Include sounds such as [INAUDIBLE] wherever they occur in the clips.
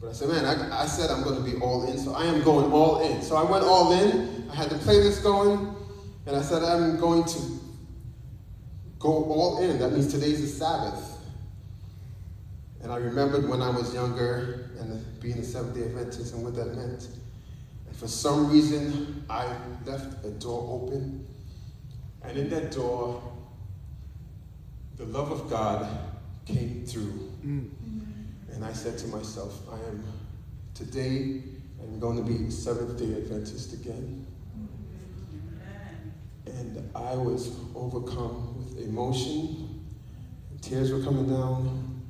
But I said, man, I, I said I'm going to be all in, so I am going all in. So I went all in. I had the playlist going, and I said, I'm going to go all in. That means today's the Sabbath. And I remembered when I was younger and being a Seventh day Adventist and what that meant. And for some reason, I left a door open. And in that door, the love of God came through. Mm. And I said to myself, I am today, I'm going to be Seventh day Adventist again. And I was overcome with emotion. Tears were coming down.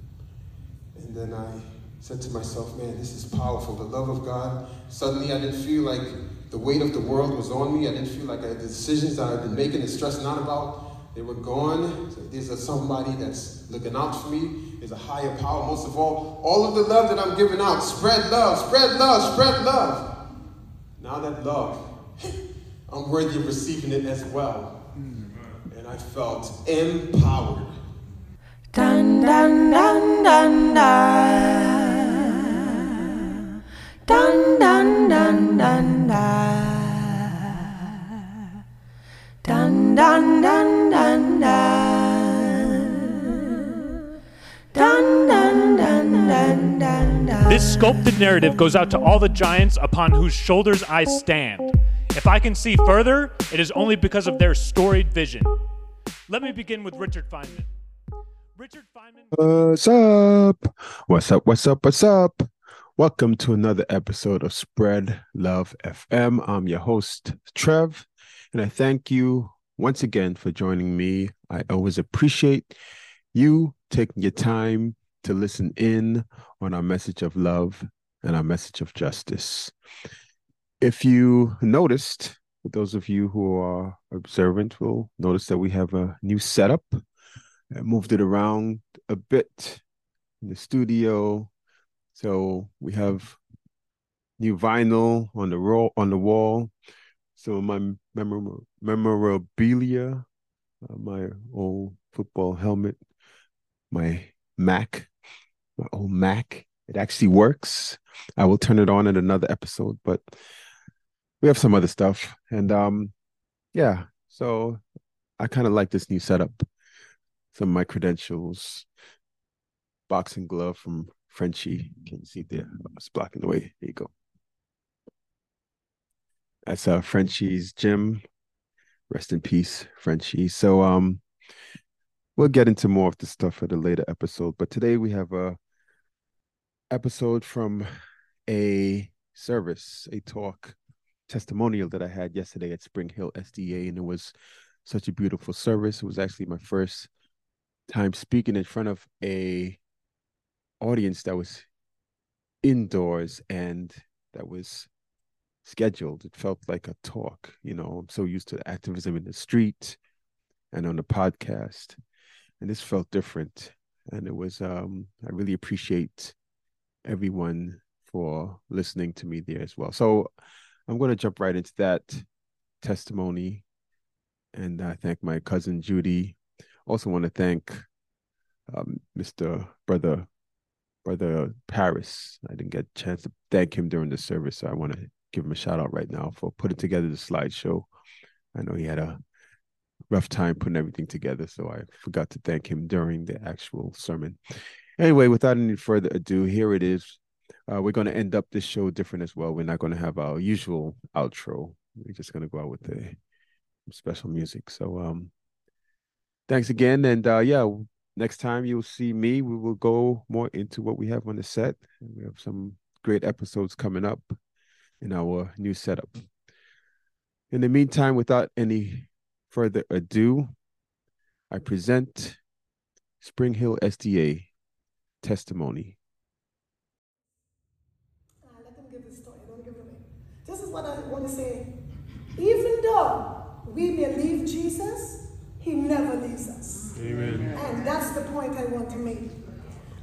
And then I said to myself, man, this is powerful. The love of God. Suddenly I didn't feel like the weight of the world was on me. I didn't feel like I, the decisions that I've been making and stressing out about, they were gone. So there's somebody that's looking out for me. There's a higher power. Most of all, all of the love that I'm giving out, spread love, spread love, spread love. Now that love, [LAUGHS] I'm worthy of receiving it as well. And I felt empowered. Dun, dun, dun, dun. Dun, dun, dun, dun, dun. Dun, dun, dun, dun, dun. Dun, sculpted narrative goes out to all the giants upon whose shoulders I stand. If I can see further, it is only because of their storied vision. Let me begin with Richard Feynman. Richard Feynman. What's up? What's up? What's up? What's up? Welcome to another episode of Spread Love FM. I'm your host, Trev, and I thank you once again for joining me. I always appreciate you taking your time to listen in on our message of love and our message of justice. If you noticed, those of you who are observant will notice that we have a new setup. I moved it around a bit in the studio. So we have new vinyl on the roll on the wall. So my memor- memorabilia, uh, my old football helmet my Mac, old Mac. It actually works. I will turn it on in another episode, but we have some other stuff. And um, yeah, so I kind of like this new setup. Some of my credentials, boxing glove from Frenchie. Can you see there? It's blocking the way. There you go. That's uh Frenchie's gym. Rest in peace, Frenchie. So um we'll get into more of the stuff at a later episode. But today we have a episode from a service, a talk testimonial that I had yesterday at Spring Hill SDA, and it was such a beautiful service. It was actually my first time speaking in front of a audience that was indoors and that was scheduled. It felt like a talk. You know, I'm so used to activism in the street and on the podcast and this felt different. And it was um, I really appreciate everyone for listening to me there as well. So I'm going to jump right into that testimony, and I thank my cousin Judy. Also want to thank um, Mr. Brother Brother Paris. I didn't get a chance to thank him during the service, so I want to give him a shout out right now for putting together the slideshow. I know he had a rough time putting everything together, so I forgot to thank him during the actual sermon. Anyway, without any further ado, here it is. Uh, we're going to end up this show different as well. We're not going to have our usual outro. We're just going to go out with the special music. So, um, thanks again, and uh, yeah, next time you'll see me, we will go more into what we have on the set. We have some great episodes coming up in our new setup. In the meantime, without any further ado, I present Spring Hill SDA testimony. Uh, let them give the story. Don't give it away. This is what I want to say. Even though we may leave Jesus, he never leaves us. Amen. And that's the point I want to make.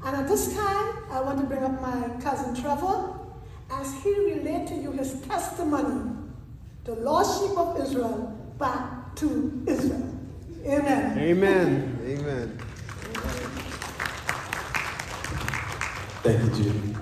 And at this time, I want to bring up my cousin Trevor as he relate to you his testimony, the lost sheep of Israel back to Israel. Amen. Amen. Amen. Thank you, Judy.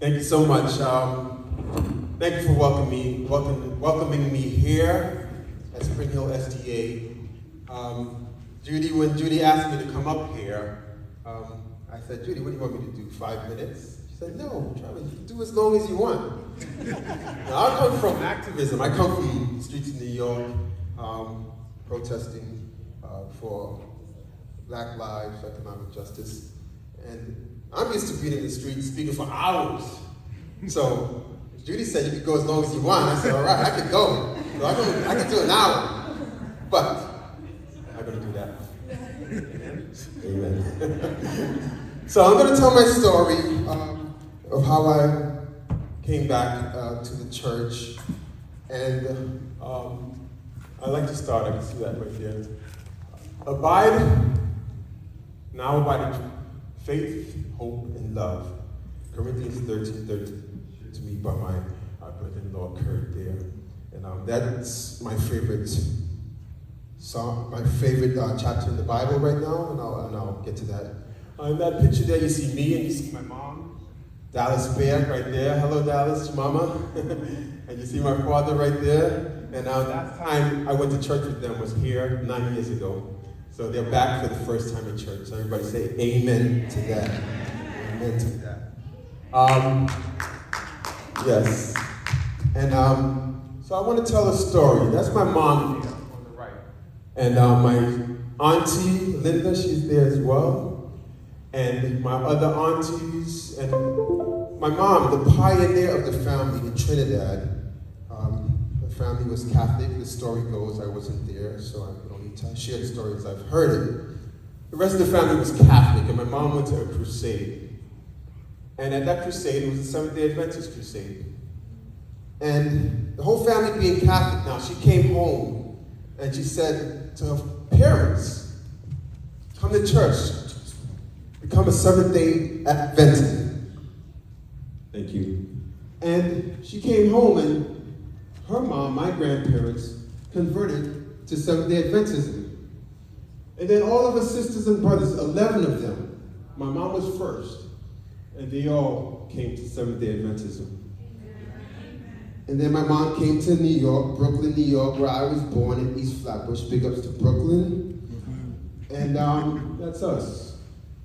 Thank you so much. Um, thank you for welcoming me, welcome, welcoming me here at Spring Hill SDA. Um, Judy, when Judy asked me to come up here, um, I said, Judy, what do you want me to do? Five minutes? She said, No, do as long as you want. [LAUGHS] now, I come from activism. I come from the streets of New York, um, protesting uh, for Black lives, economic justice, and I'm used to being in the streets speaking for hours. So Judy said you could go as long as you want. I said, all right, I could go. So I can, I do an hour. But I'm going to do that. Amen. [LAUGHS] so I'm going to tell my story um, of how I came back uh, to the church. And um, I'd like to start, I can see that right there. Abide, now abide in faith, hope, and love. Corinthians 13, 13 to me by my uh, brother-in-law Kurt there. And um, that's my favorite song, my favorite uh, chapter in the Bible right now, and I'll, and I'll get to that. Uh, in that picture there, you see me and you see my mom, Dallas Bear right there. Hello, Dallas, mama. [LAUGHS] and you see my father right there. And uh, that time I went to church with them was here nine years ago. So they're back for the first time in church. So everybody say amen to that. Amen to that. Um, yes. And um, so I want to tell a story. That's my mom here on the right. And uh, my auntie, Linda, she's there as well. And my other aunties, and my mom, the pioneer of the family in Trinidad. Um, the family was Catholic. The story goes, I wasn't there, so I I shared stories, I've heard it. The rest of the family was Catholic, and my mom went to a crusade. And at that crusade, it was the Seventh day Adventist crusade. And the whole family being Catholic now, she came home and she said to her parents, Come to church, become a Seventh day Adventist. Thank you. And she came home, and her mom, my grandparents, converted to Seventh day Adventism. And then all of her sisters and brothers, 11 of them, my mom was first, and they all came to Seventh day Adventism. And then my mom came to New York, Brooklyn, New York, where I was born in East Flatbush. Big ups to Brooklyn. And um, that's us.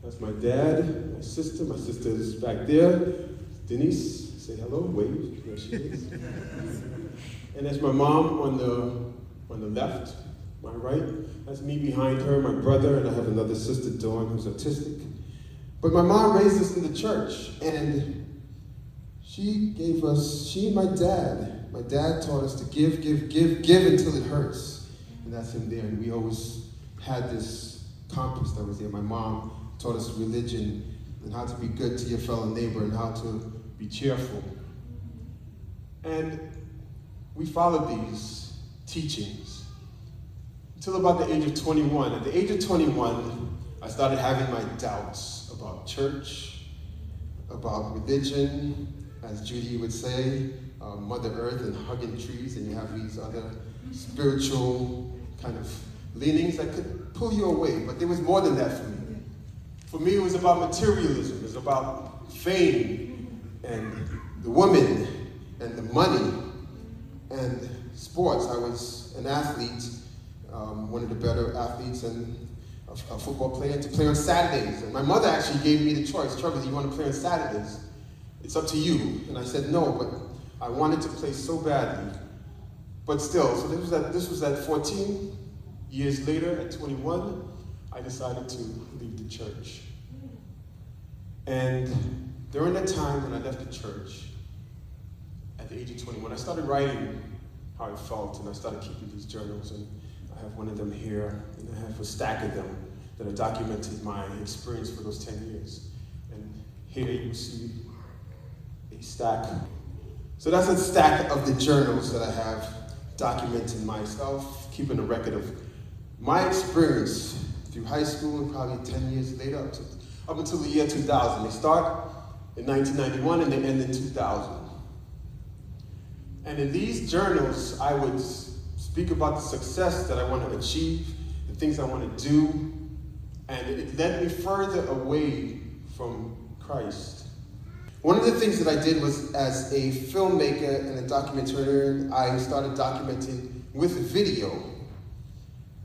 That's my dad, my sister. My sister is back there. Denise, say hello, wave. There she is. [LAUGHS] and that's my mom on the on the left, my right. That's me behind her, my brother, and I have another sister, Dawn, who's autistic. But my mom raised us in the church, and she gave us, she and my dad, my dad taught us to give, give, give, give until it hurts. And that's him there. And we always had this compass that was there. My mom taught us religion and how to be good to your fellow neighbor and how to be cheerful. And we followed these teachings until about the age of 21. At the age of 21, I started having my doubts about church, about religion, as Judy would say, uh, Mother Earth and hugging trees, and you have these other spiritual kind of leanings that could pull you away. But there was more than that for me. For me, it was about materialism, it was about fame and the woman and the money and sports. I was an athlete, um, one of the better athletes and a, a, football player, to play on Saturdays. And my mother actually gave me the choice, Trevor, do you want to play on Saturdays? It's up to you. And I said no, but I wanted to play so badly. But still, so this was at, this was at 14. Years later, at 21, I decided to leave the church. And during that time when I left the church, at the age of 21, I started writing how I felt, and I started keeping these journals. And I have one of them here, and I have a stack of them that have documented my experience for those 10 years. And here you see a stack. So that's a stack of the journals that I have documenting myself, keeping a record of my experience through high school and probably 10 years later up, to, up until the year 2000. They start in 1991 and they end in 2000. And in these journals, I would speak about the success that I want to achieve, the things I want to do, and it led me further away from Christ. One of the things that I did was, as a filmmaker and a documentarian, I started documenting with video.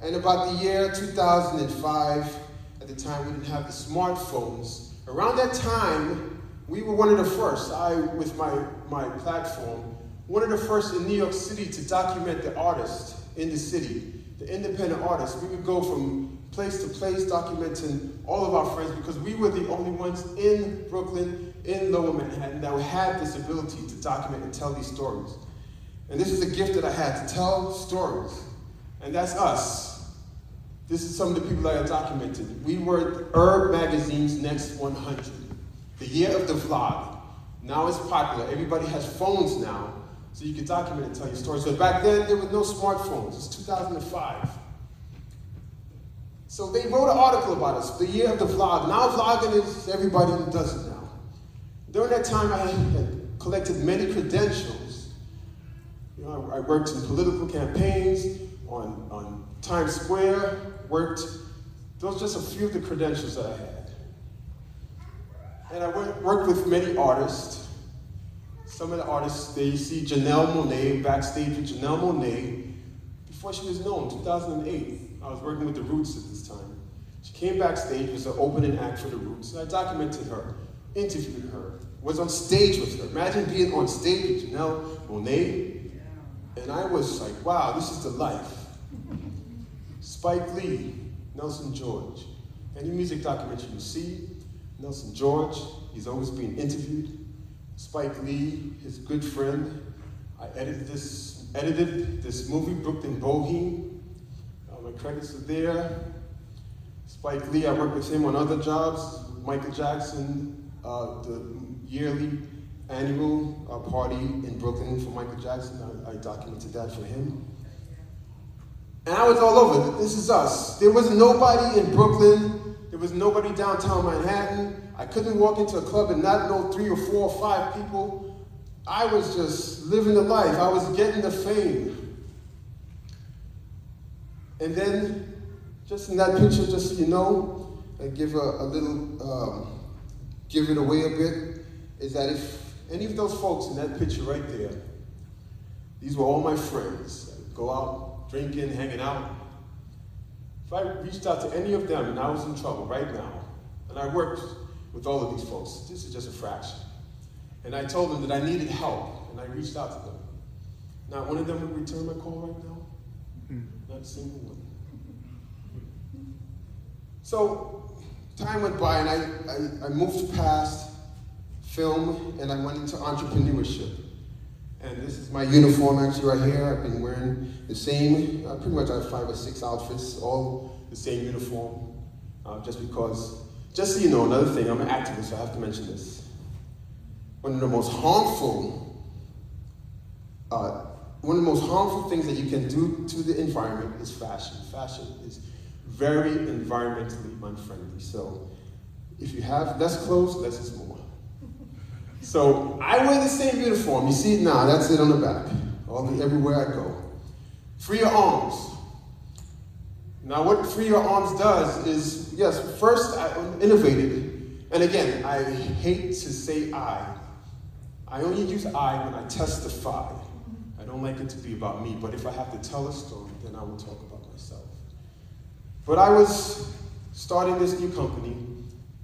And about the year 2005, at the time we didn't have the smartphones, around that time, we were one of the first, I, with my, my platform, one of the first in New York City to document the artists in the city, the independent artists. We would go from place to place documenting all of our friends because we were the only ones in Brooklyn, in Lower Manhattan, that had this ability to document and tell these stories. And this is a gift that I had to tell stories. And that's us. This is some of the people that I documented. We were Herb Magazine's Next 100, the year of the vlog. Now it's popular. Everybody has phones now, so you can document and tell your stories. So back then, there were no smartphones. It's 2005. So they wrote an article about us, the year of the vlog. Now vlogging is everybody who does it now. During that time, I had collected many credentials. You know, I, I worked in political campaigns, on, on Times Square, worked, those just a few of the credentials that I had. And I went, worked with many artists. Some of the artists, they see Janelle Monáe backstage with Janelle Monáe before she was known, 2008. I was working with the Roots at this time. She came backstage, was an opening act for the Roots, and I documented her, interviewed her, was on stage with her. Imagine being on stage with Janelle Monáe. And I was like, wow, this is the life. Spike Lee, Nelson George. Any music documentary you see, Nelson George, he's always being interviewed. Spike Lee, his good friend. I edited this, edited this movie, Brooklyn Boheme. Uh, my credits are there. Spike Lee, I worked with him on other jobs. Michael Jackson, uh, the yearly annual uh, party in Brooklyn for Michael Jackson. I, I documented that for him. And I was all over. This is us. There was nobody in Brooklyn. There was nobody downtown Manhattan. I couldn't walk into a club and not know three or four or five people. I was just living the life. I was getting the fame. And then, just in that picture, just you know, I give a, a little, um, give it away a bit, is that if any of those folks in that picture right there, these were all my friends. I'd go out drinking, hanging out. If I reached out to any of them and I was in trouble right now, and I worked with all of these folks, this is just a fraction. And I told them that I needed help, and I reached out to them. Not one of them would return my call right now. Not a single one. So time went by, and I, I, I moved past film and I went into entrepreneurship. And this is my uniform actually right here. I've been wearing the same, uh, pretty much I have five or six outfits, all the same uniform, uh, just because, just so you know, another thing, I'm an activist, so I have to mention this. One of the most harmful, uh, one of the most harmful things that you can do to the environment is fashion. Fashion is very environmentally unfriendly. So if you have less clothes, less is more. [LAUGHS] So I wear the same uniform. You see it now. That's it on the back. All the, everywhere I go. Free your arms. Now, what Free Your Arms does is, yes, first I innovated, and again, I hate to say I. I only use I when I testify. I don't like it to be about me, but if I have to tell a story, then I will talk about myself. But I was starting this new company,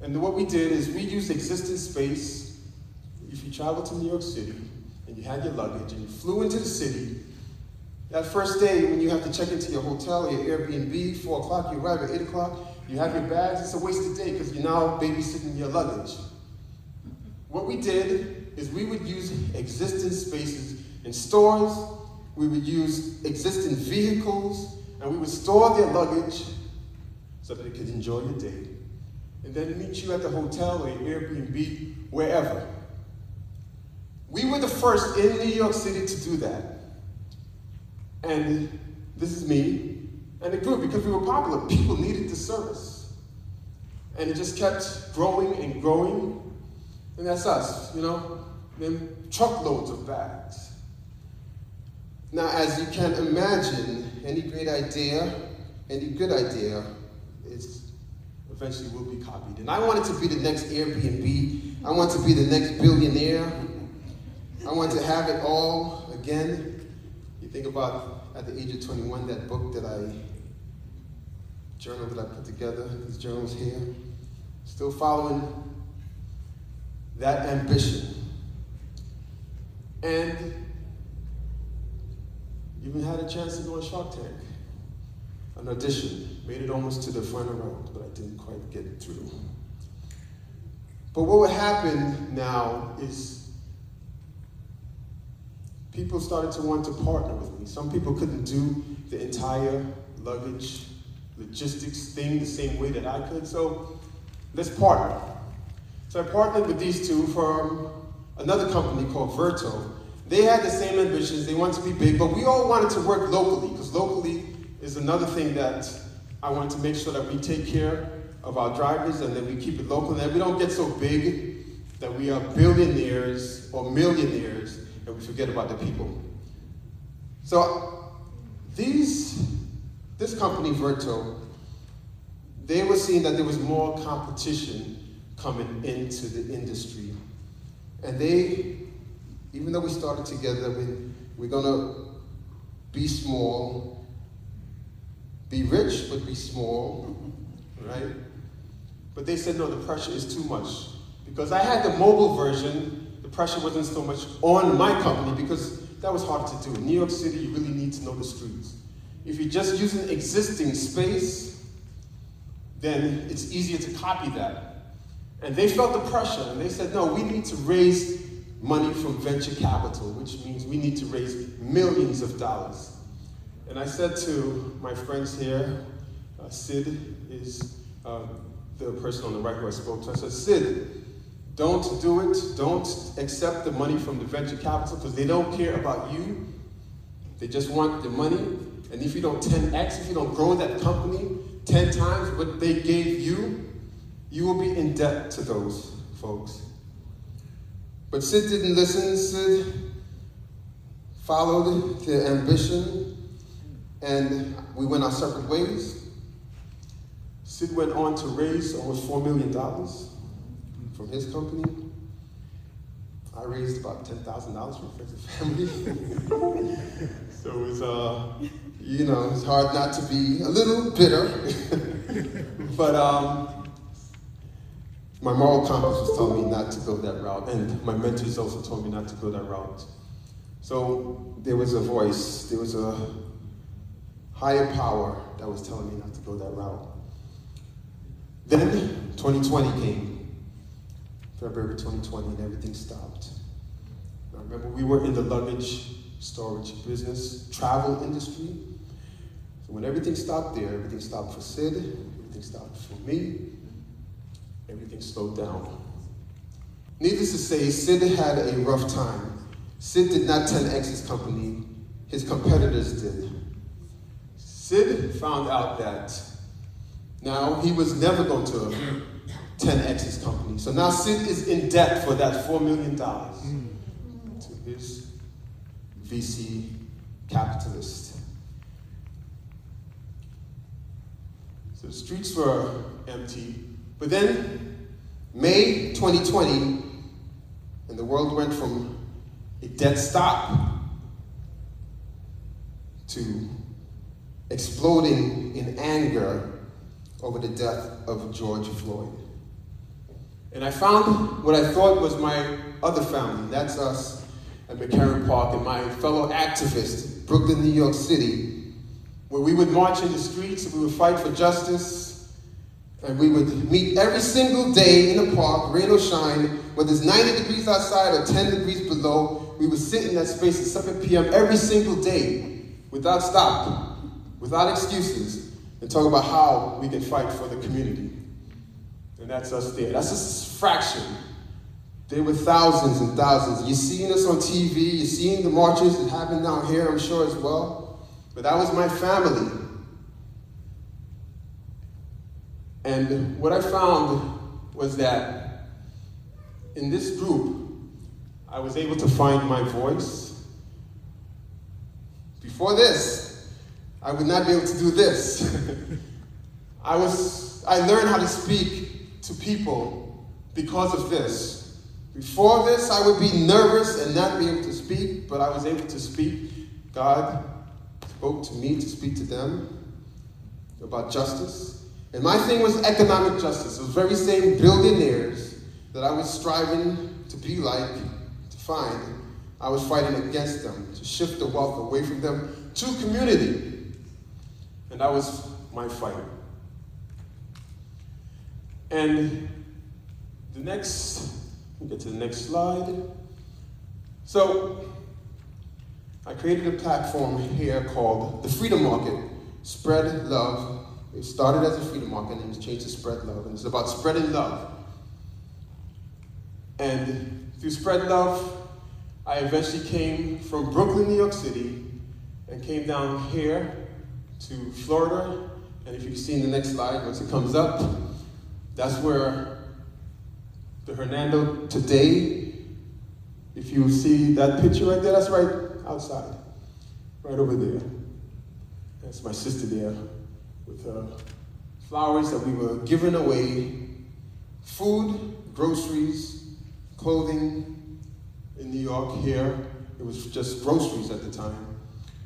and what we did is we used existing space. If you travel to New York City and you had your luggage and you flew into the city, that first day when you have to check into your hotel your Airbnb, 4 o'clock, you arrive at 8 o'clock, you have your bags, it's a wasted day because you're now babysitting your luggage. What we did is we would use existing spaces in stores, we would use existing vehicles, and we would store their luggage so that they could enjoy your day. And then meet you at the hotel or your Airbnb, wherever. We were the first in New York City to do that. And this is me. And it grew because we were popular. People needed the service. And it just kept growing and growing. And that's us, you know? Then truckloads of bags. Now, as you can imagine, any great idea, any good idea, is eventually will be copied. And I wanted to be the next Airbnb I want to be the next billionaire. I want to have it all again. You think about at the age of 21, that book that I, journal that I put together, these journals here, still following that ambition. And even had a chance to go on Shark Tank, an audition, made it almost to the final round, but I didn't quite get through. But what would happen now is people started to want to partner with me. Some people couldn't do the entire luggage logistics thing the same way that I could, so let's partner. So I partnered with these two from another company called Vertoe. They had the same ambitions, they wanted to be big, but we all wanted to work locally, because locally is another thing that I wanted to make sure that we take care of our drivers and that we keep it local and that we don't get so big that we are billionaires or millionaires and we forget about the people. So these, this company, Vertoe, they were seeing that there was more competition coming into the industry. And they, even though we started together, we, we're gonna be small, be rich, but be small, right? But they said, no, the pressure is too much. Because I had the mobile version, the pressure wasn't so much on my company because that was hard to do. In New York City, you really need to know the streets. If you're just using existing space, then it's easier to copy that. And they felt the pressure and they said, no, we need to raise money from venture capital, which means we need to raise millions of dollars. And I said to my friends here, uh, Sid is uh, the person on the right who I spoke to. I said, Sid, don't do it. Don't accept the money from the venture capital because they don't care about you. They just want the money. And if you don't 10x, if you don't grow that company 10 times what they gave you, you will be in debt to those folks. But Sid didn't listen. Sid followed the ambition, and we went our separate ways. Sid went on to raise almost $4 million from his company. I raised about $10,000 from friends and family. [LAUGHS] so it was, uh, you know, it's hard not to be a little bitter. [LAUGHS] but um, my moral compass was telling me not to go that route, and my mentors also told me not to go that route. So there was a voice, there was a higher power that was telling me not to go that route. Then 2020 came, February 2020, and everything stopped. I remember we were in the luggage storage business, travel industry. When everything stopped there, everything stopped for Sid, everything stopped for me, everything slowed down. Needless to say, Sid had a rough time. Sid did not 10x his company, his competitors did. Sid found out that now he was never going to 10x his company. So now Sid is in debt for that $4 million to his VC capitalist. The streets were empty. But then, May 2020, and the world went from a dead stop to exploding in anger over the death of George Floyd. And I found what I thought was my other family. That's us at McCarren Park and my fellow activists, Brooklyn, New York City, where we would march in the streets and we would fight for justice. And we would meet every single day in the park, rain or shine, whether it's 90 degrees outside or 10 degrees below. We would sit in that space at 7 p.m. every single day without stop, without excuses, and talk about how we can fight for the community. And that's us there. That's a fraction. There were thousands and thousands. You're seeing us on TV, you're seeing the marches that happen down here, I'm sure as well. But that was my family. And what I found was that in this group, I was able to find my voice. Before this, I would not be able to do this. [LAUGHS] I was I learned how to speak to people because of this. Before this, I would be nervous and not be able to speak, but I was able to speak. God spoke to me to speak to them about justice. And my thing was economic justice. Those very same billionaires that I was striving to be like, to find, I was fighting against them, to shift the wealth away from them to community. And that was my fight. And the next, we'll get to the next slide. So, I created a platform here called the Freedom Market Spread Love. It started as a Freedom Market and it was changed to Spread Love. And it's about spreading love. And through Spread Love, I eventually came from Brooklyn, New York City, and came down here to Florida. And if you can see in the next slide, once it comes up, that's where the Hernando today, if you see that picture right there, that's right outside, right over there. That's my sister there with her flowers that we were giving away, food, groceries, clothing in New York here. It was just groceries at the time.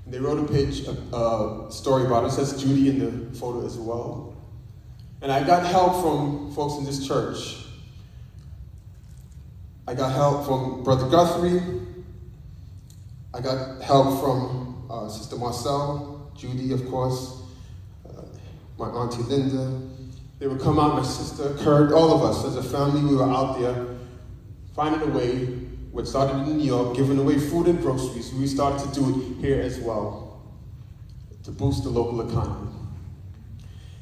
And they wrote a page, a, a story about us. That's Judy in the photo as well. And I got help from folks in this church. I got help from Brother Guthrie. I got help from uh, Sister Marcel, Judy, of course, uh, my Auntie Linda. They would come out, my sister, Kurt, all of us as a family, we were out there finding a way. What started in New York, giving away food and groceries. We started to do it here as well to boost the local economy.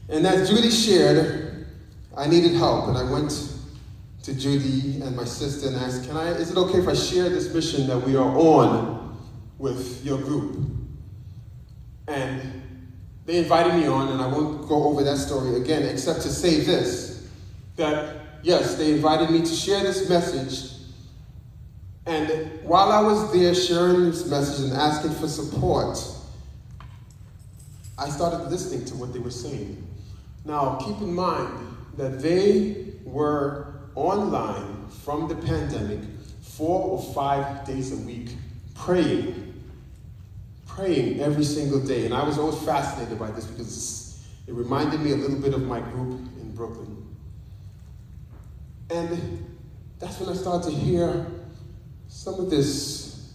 And as Judy shared, I needed help, and I went to Judy and my sister and asked, "Can I? Is it okay if I share this mission that we are on with your group?" And they invited me on, and I won't go over that story again, except to say this: that yes, they invited me to share this message. And while I was there sharing this message and asking for support, I started listening to what they were saying. Now, keep in mind that they were online from the pandemic four or five days a week praying, praying every single day. And I was always fascinated by this because it reminded me a little bit of my group in Brooklyn. And that's when I started to hear some of this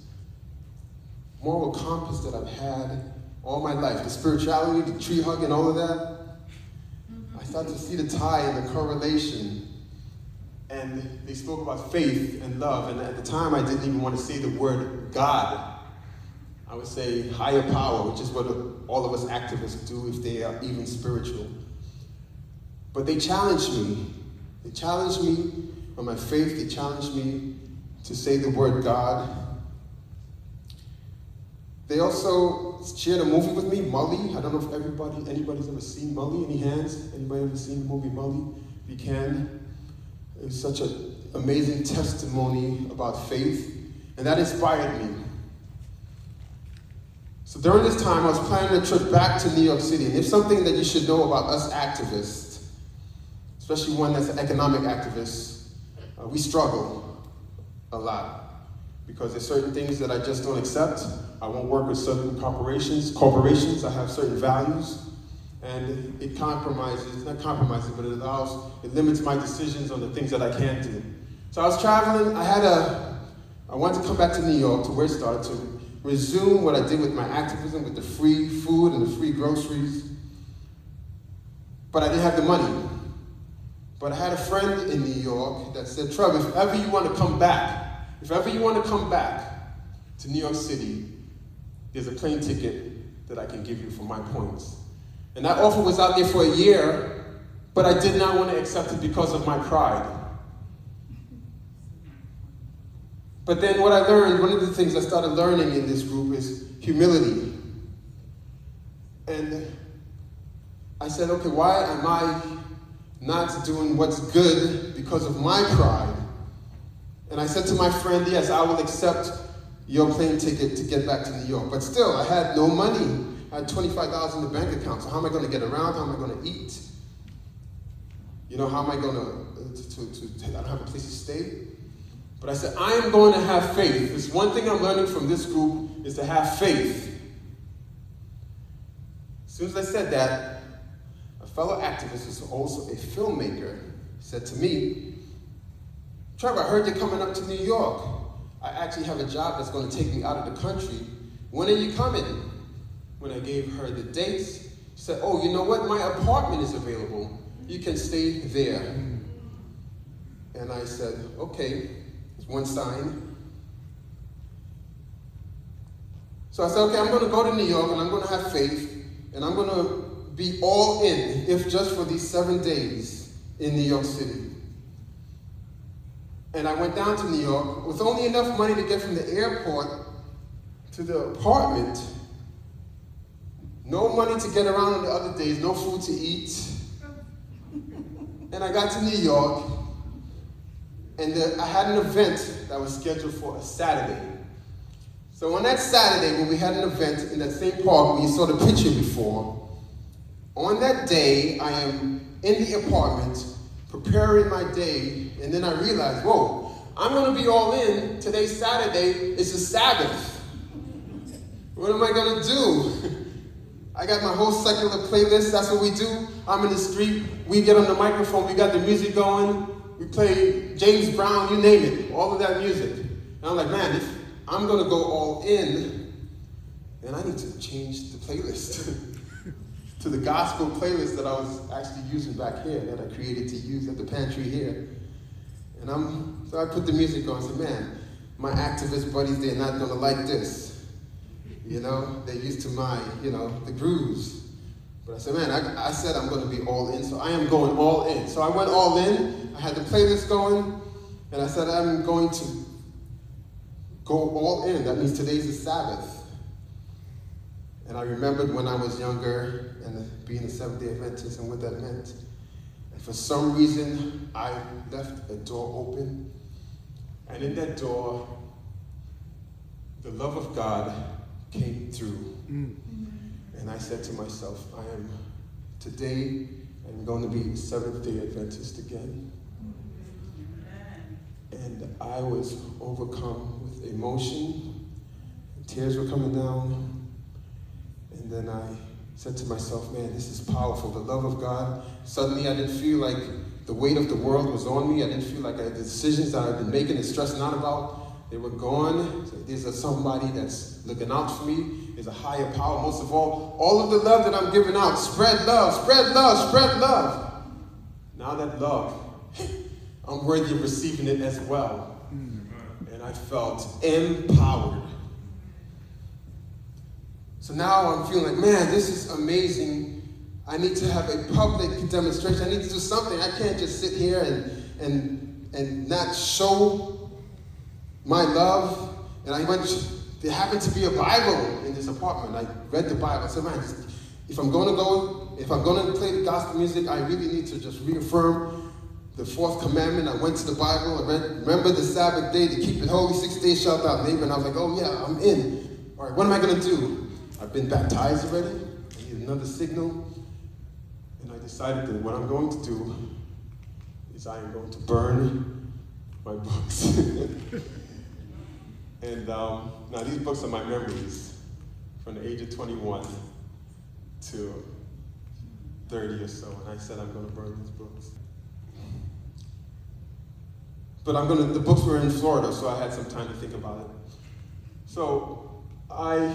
moral compass that I've had all my life the spirituality, the tree hug, and all of that. I started to see the tie and the correlation. And they spoke about faith and love. And at the time, I didn't even want to say the word God. I would say higher power, which is what all of us activists do if they are even spiritual. But they challenged me. They challenged me on my faith. They challenged me to say the word God. They also shared a movie with me, Mully. I don't know if everybody, anybody's ever seen Mully. Any hands? Anybody ever seen the movie Mully? If you can. It was such an amazing testimony about faith, and that inspired me. So during this time, I was planning a trip back to New York City, and if something that you should know about us activists, especially one that's an economic activist, uh, we struggle a lot because there's certain things that I just don't accept. I won't work with certain corporations. Corporations, I have certain values, and it compromises, not compromises, but it allows, it limits my decisions on the things that I can't do. So I was traveling. I had a, I wanted to come back to New York to where it started to resume what I did with my activism, with the free food and the free groceries. But I didn't have the money. But I had a friend in New York that said, Trev, if ever you want to come back, if ever you want to come back to New York City, there's a plane ticket that I can give you for my points. And that offer was out there for a year, but I did not want to accept it because of my pride. But then what I learned, one of the things I started learning in this group is humility. And I said, okay, why am I not doing what's good because of my pride? And I said to my friend, yes, I will accept your plane ticket to get back to New York. But still, I had no money. I had $25 in the bank account. So how am I going to get around? How am I going to eat? You know, how am I going to, uh, to, to, to, I don't have a place to stay. But I said, I am going to have faith. This one thing I'm learning from this group is to have faith. As soon as I said that, a fellow activist who's also a filmmaker said to me, Trevor, I heard you're coming up to New York. I actually have a job that's going to take me out of the country. When are you coming? When I gave her the dates, she said, Oh, you know what? My apartment is available. You can stay there. And I said, Okay, it's one sign. So I said, Okay, I'm going to go to New York and I'm going to have faith and I'm going to be all in, if just for these seven days in New York City. And I went down to New York with only enough money to get from the airport to the apartment. No money to get around on the other days, no food to eat. And I got to New York, and the, I had an event that was scheduled for a Saturday. So on that Saturday, when we had an event in that same park where you saw the picture before, on that day, I am in the apartment preparing my day, and then I realized, whoa, I'm going to be all in. Today's Saturday. It's a Sabbath. What am I going to do? I got my whole secular playlist. That's what we do. I'm in the street. We get on the microphone. We got the music going. We play James Brown, you name it, all of that music. And I'm like, man, if I'm to go all in, then I need to change the playlist [LAUGHS] to the gospel playlist that I was actually using back here, that I created to use at the pantry here. And I'm, so I put the music on and said, man, my activist buddies, they're not to like this. You know, they're used to my, you know, the grooves. But I said, man, I, I said I'm going to be all in, so I am going all in. So I went all in. I had the playlist going, and I said, I'm going to go all in. That means today's the Sabbath. And I remembered when I was younger and being a Seventh day Adventist and what that meant. And for some reason, I left a door open. And in that door, the love of God came through. Mm. And I said to myself, I am today, I'm going to be Seventh day Adventist again. And I was overcome with emotion. Tears were coming down. And then I said to myself, man, this is powerful. The love of God. Suddenly I didn't feel like the weight of the world was on me. I didn't feel like the decisions that I've been making and stressing out about, they were gone. So there's somebody that's looking out for me. There's a higher power. Most of all, all of the love that I'm giving out, spread love, spread love, spread love. Now that love, [LAUGHS] I'm worthy of receiving it as well. And I felt empowered. So now I'm feeling like, man, this is amazing. I need to have a public demonstration. I need to do something. I can't just sit here and, and, and not show my love. And I went, there happened to be a Bible in this apartment. I read the Bible. I said, man, if I'm going to go, if I'm going to play the gospel music, I really need to just reaffirm the fourth commandment. I went to the Bible. I read, remember the Sabbath day to keep it holy, six days shalt thou labor. And I was like, oh yeah, I'm in. All right, what am I going to do? I've been baptized already. I need another signal. And I decided that what I'm going to do is I am going to burn my books. [LAUGHS] and um, now these books are my memories from the age of 21 to 30 or so. And I said I'm going to burn these books. But I'm going to, the books were in Florida, so I had some time to think about it. So I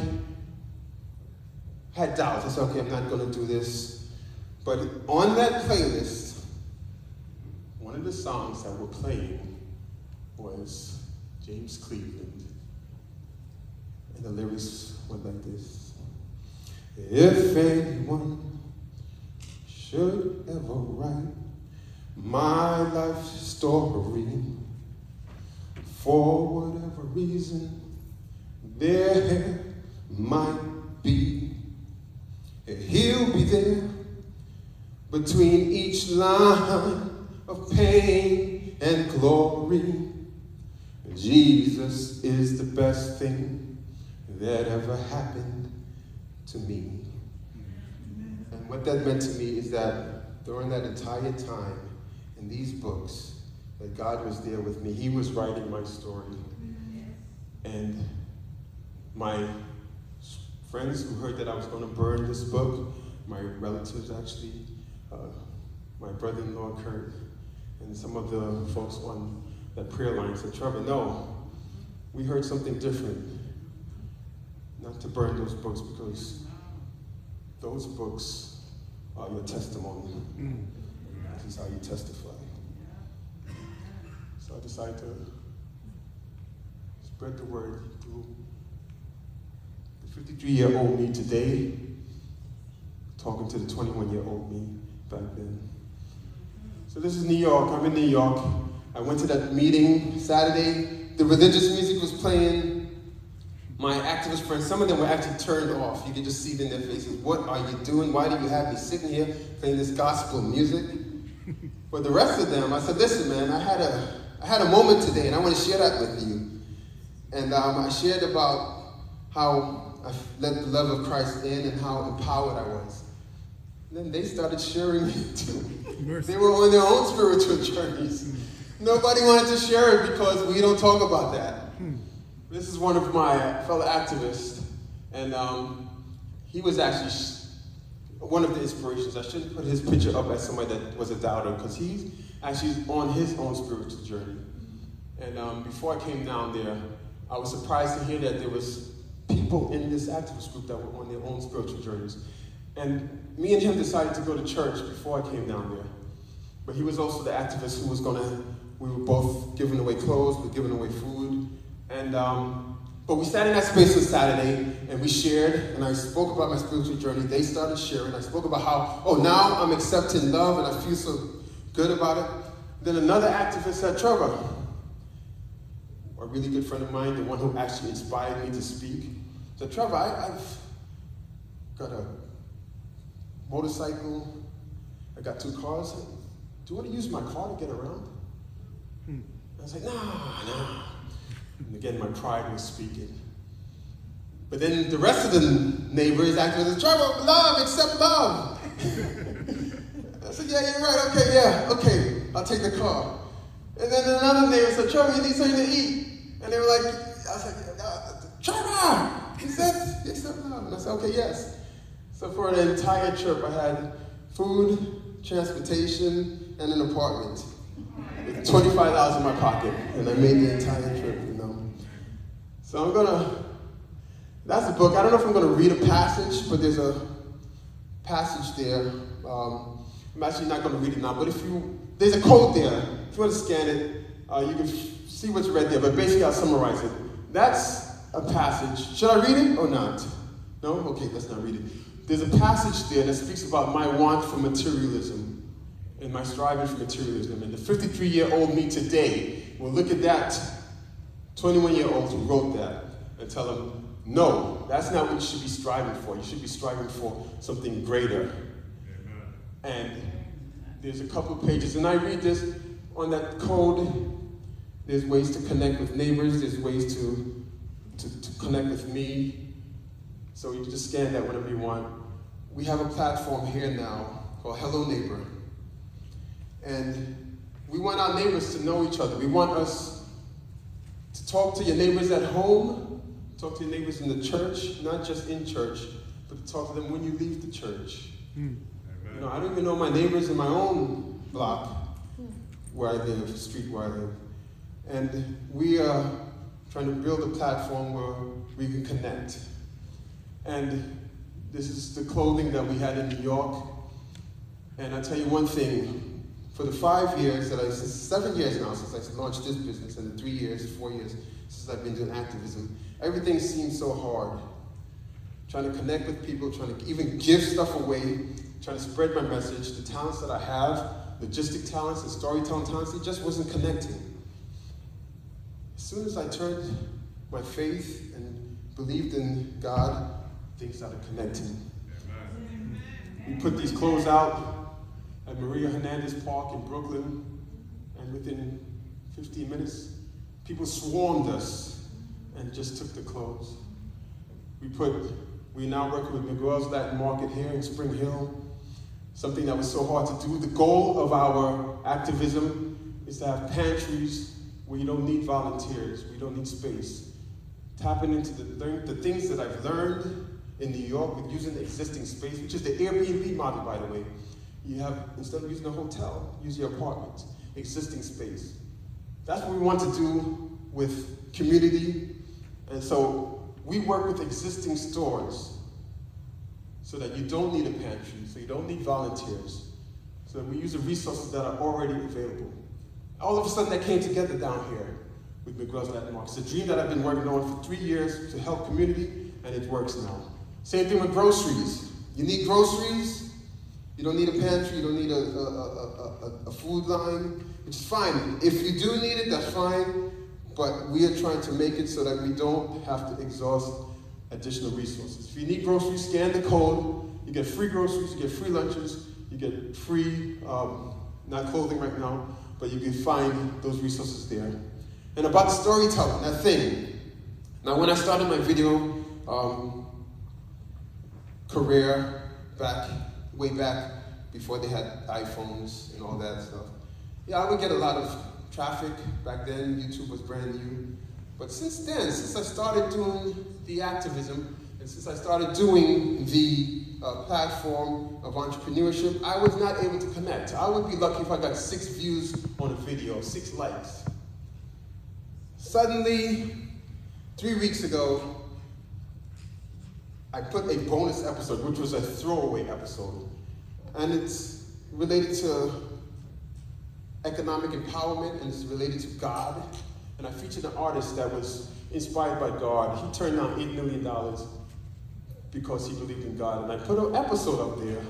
had doubts. I said, okay, I'm not going to do this. But on that playlist, one of the songs that were playing was James Cleveland. And the lyrics went like this If anyone should ever write my life story for whatever reason there might be He'll be there between each line of pain and glory. Jesus is the best thing that ever happened to me. And what that meant to me is that during that entire time in these books, that God was there with me. He was writing my story. And my friends who heard that I was going to burn this book, my relatives actually, uh, my brother in law Kurt, and some of the folks on that prayer line said, Trevor, no, we heard something different. Not to burn those books because those books are your testimony. This is how you testify. So I decided to spread the word through the 53 year old me today, talking to the 21 year old me back then. So this is New York. I'm in New York. I went to that meeting Saturday. The religious music was playing. My activist friends, some of them were actually turned off. You could just see it in their faces. What are you doing? Why do you have me sitting here playing this gospel music? [LAUGHS] But the rest of them, I said, listen, man, I had a, I had a moment today, and I want to share that with you. And um, I shared about how I let the love of Christ in and how empowered I was. And then they started sharing it too. They were on their own spiritual [LAUGHS] journeys. Nobody wanted to share it because we don't talk about that. This is one of my fellow activists, and um, he was actually one of the inspirations. I shouldn't put his picture up as somebody that was a doubter because he's actually on his own spiritual journey. And um, before I came down there, I was surprised to hear that there was people in this activist group that were on their own spiritual journeys. And me and him decided to go to church before I came down there. But he was also the activist who was to, we were both giving away clothes, we were giving away food. And, um, but we sat in that space on Saturday and we shared, and I spoke about my spiritual journey. They started sharing. I spoke about how, oh, now I'm accepting love and I feel so good about it. Then another activist said, Trevor, a really good friend of mine, the one who actually inspired me to speak, said, Trevor, I, have got a motorcycle, I got two cars. Do you want to use my car to get around? Hmm. I was like, nah, nah. And again, my pride was speaking. But then the rest of the neighbors acted as Trevor, love, accept love. [LAUGHS] I said, yeah, you're right, okay, yeah, okay, I'll take the car. And then another neighbor said, Trevor, you need something to eat. And they were like, I was like, uh, Trevor, he said, accept love. And I said, okay, yes. So for an entire trip, I had food, transportation, and an apartment. With $25 in my pocket. And I made the entire trip. So I'm gonna, that's a book. I don't know if I'm gonna read a passage, but there's a passage there. Um, I'm actually not gonna read it now, but if you, there's a quote there. If you want to scan it, uh, you can see what's read there, but basically I'll summarize it. That's a passage. Should I read it or not? No? Okay, let's not read it. There's a passage there that speaks about my want for materialism and my striving for materialism. And the 53 year old me today will look at that 21 year old who wrote that and tell them, no, that's not what you should be striving for. You should be striving for something greater. Amen. And there's a couple pages, and I read this on that code. There's ways to connect with neighbors, there's ways to, to, to connect with me. So you just scan that whenever you want. We have a platform here now called Hello Neighbor. And we want our neighbors to know each other. We want us to talk to your neighbors at home, talk to your neighbors in the church, not just in church, but to talk to them when you leave the church. Mm. You know, I don't even know my neighbors in my own block where I live, street where I live. And we are trying to build a platform where we can connect. And this is the clothing that we had in New York. And I tell you one thing, for the five years that I, seven years now since I launched this business, and the three years, four years since I've been doing activism, everything seems so hard. Trying to connect with people, trying to even give stuff away, trying to spread my message, the talents that I have, logistic talents and storytelling talents, it just wasn't connecting. As soon as I turned my faith and believed in God, things started connecting. Amen. We put these clothes out at Maria Hernandez Park in Brooklyn, and within 15 minutes, people swarmed us and just took the clothes. We put, we now work with Miguel's Latin Market here in Spring Hill, something that was so hard to do. The goal of our activism is to have pantries where you don't need volunteers, we don't need space. Tapping into the, the things that I've learned in New York with using the existing space, which is the Airbnb model, by the way. You have, instead of using a hotel, use your apartment, existing space. That's what we want to do with community. And so we work with existing stores so that you don't need a pantry, so you don't need volunteers, so that we use the resources that are already available. All of a sudden, that came together down here with Miguel's Latin Market. It's a dream that I've been working on for three years to help community, and it works now. Same thing with groceries. You need groceries, you don't need a pantry, you don't need a, a, a, a, food line, which is fine. If you do need it, that's fine, but we are trying to make it so that we don't have to exhaust additional resources. If you need groceries, scan the code. You get free groceries, you get free lunches, you get free, um, not clothing right now, but you can find those resources there. And about storytelling, that thing. Now, when I started my video um, career back, way back before they had iPhones and all that stuff, yeah, I would get a lot of traffic. Back then, YouTube was brand new. But since then, since I started doing the activism, and since I started doing the uh, platform of entrepreneurship, I was not able to connect. I would be lucky if I got six views on a video, six likes. Suddenly, three weeks ago, I put a bonus episode, which was a throwaway episode. And it's related to economic empowerment and it's related to God. And I featured an artist that was inspired by God. He turned down $8 million because he believed in God. And I put an episode up there,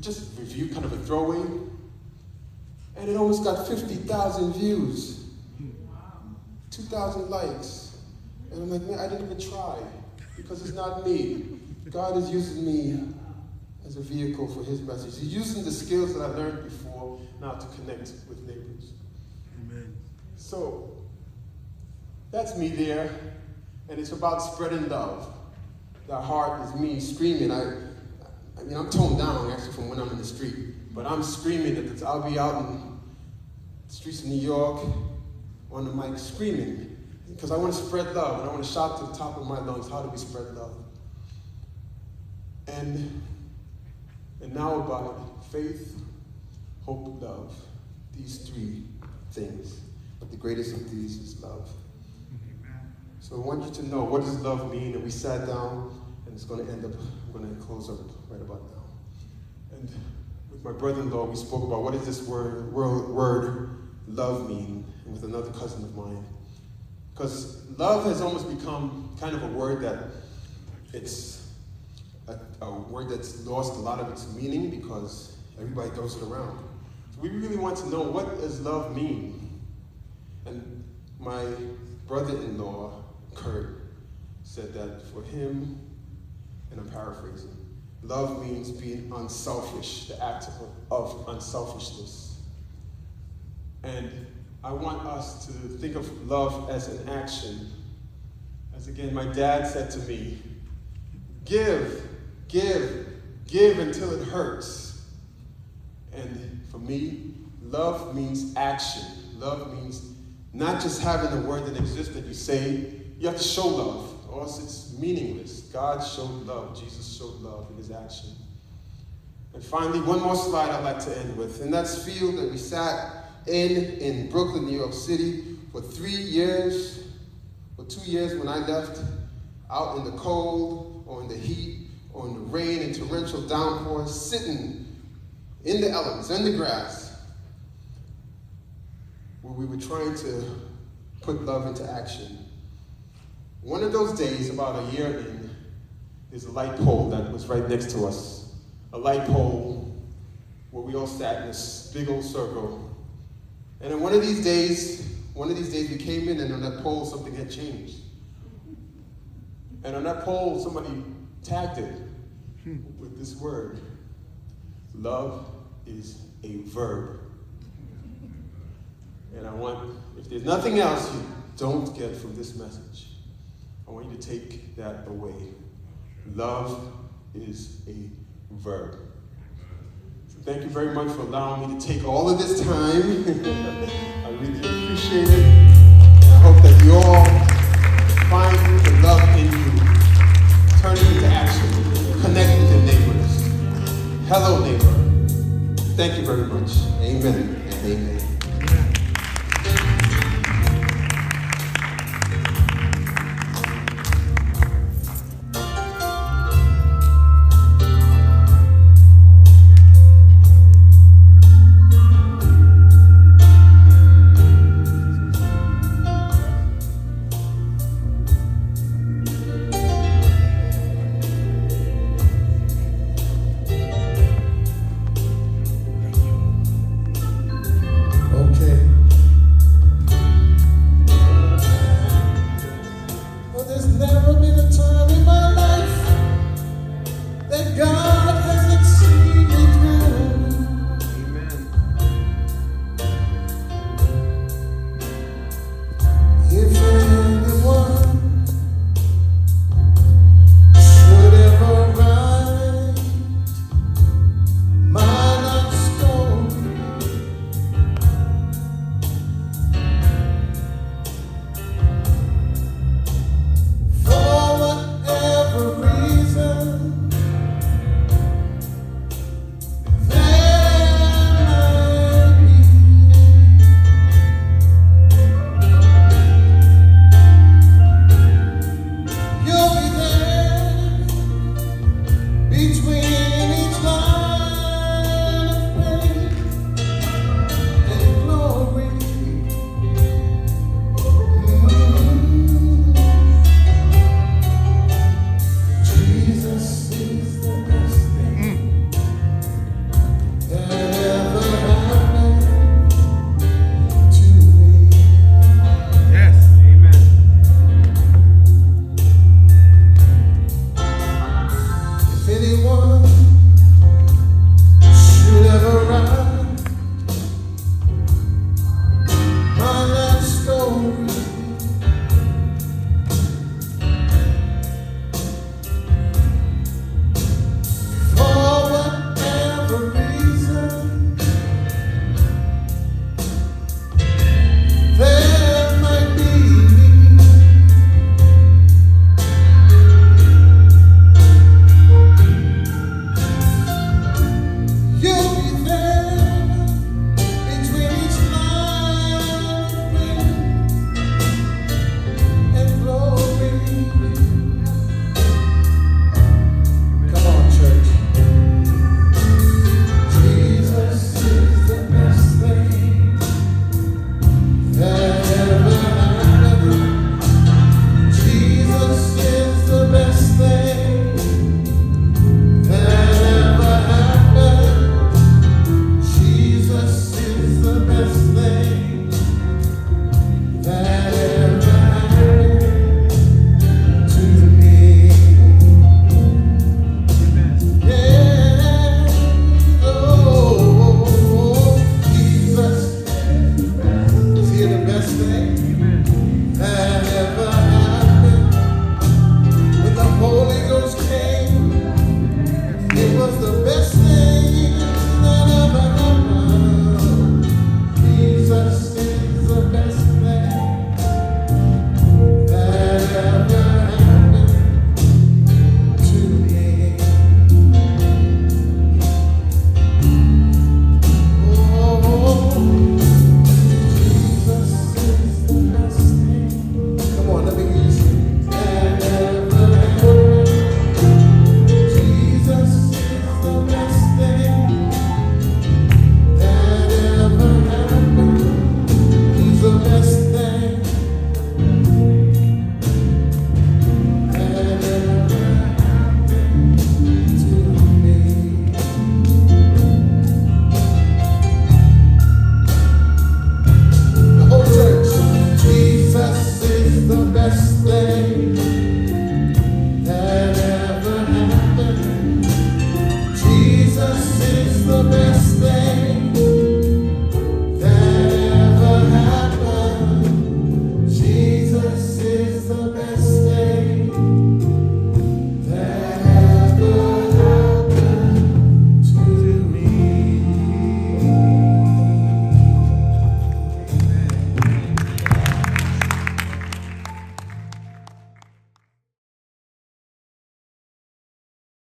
just review, kind of a throwaway, and it almost got 50,000 views, 2,000 likes. And I'm like, man, I didn't even try because it's not me. God is using me as a vehicle for his message. He's using the skills that I learned before now to connect with neighbors. Amen. So that's me there, and it's about spreading love. That heart is me screaming. I, I mean, I'm toned down actually from when I'm in the street, but I'm screaming that I'll be out in the streets of New York on the mic screaming because I want to spread love and I want to shout to the top of my lungs, how do we spread love? And, and now about faith, hope, love, these three things. But the greatest of these is love. So I want you to know what does love mean? And we sat down, and it's going to end up, I'm going to close up right about now. And with my brother-in-law, we spoke about what does this word, word, word love mean, and with another cousin of mine. Because love has almost become kind of a word that it's a, a, word that's lost a lot of its meaning because everybody throws it around. So we really want to know what does love mean? And my brother-in-law Kurt said that for him, and I'm paraphrasing, love means being unselfish, the act of, of unselfishness. And I want us to think of love as an action. As again, my dad said to me, give, give, give until it hurts. And for me, love means action. Love means not just having a word that exists that you say, you have to show love, or else it's meaningless. God showed love, Jesus showed love in his action. And finally, one more slide I'd like to end with, and that's field that we sat in in Brooklyn, New York City for three years, or two years when I left, out in the cold, or in the heat, or in the rain and torrential downpours, sitting in the elements, in the grass, where we were trying to put love into action. One of those days, about a year in, there's a light pole that was right next to us. A light pole where we all sat in this big old circle. And then one of these days, one of these days we came in and on that pole something had changed. And on that pole somebody tagged it with this word. Love is a verb. And I want, if there's nothing else you don't get from this message, I want you to take that away. Love is a verb. Thank you very much for allowing me to take all of this time. [LAUGHS] I really appreciate it. And I hope that you all find Hello, neighbor. Thank you very much. Amen and amen.